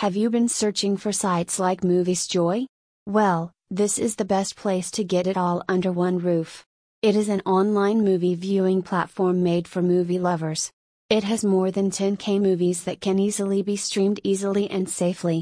Have you been searching for sites like Moviesjoy? Well, this is the best place to get it all under one roof. It is an online movie viewing platform made for movie lovers. It has more than 10k movies that can easily be streamed easily and safely.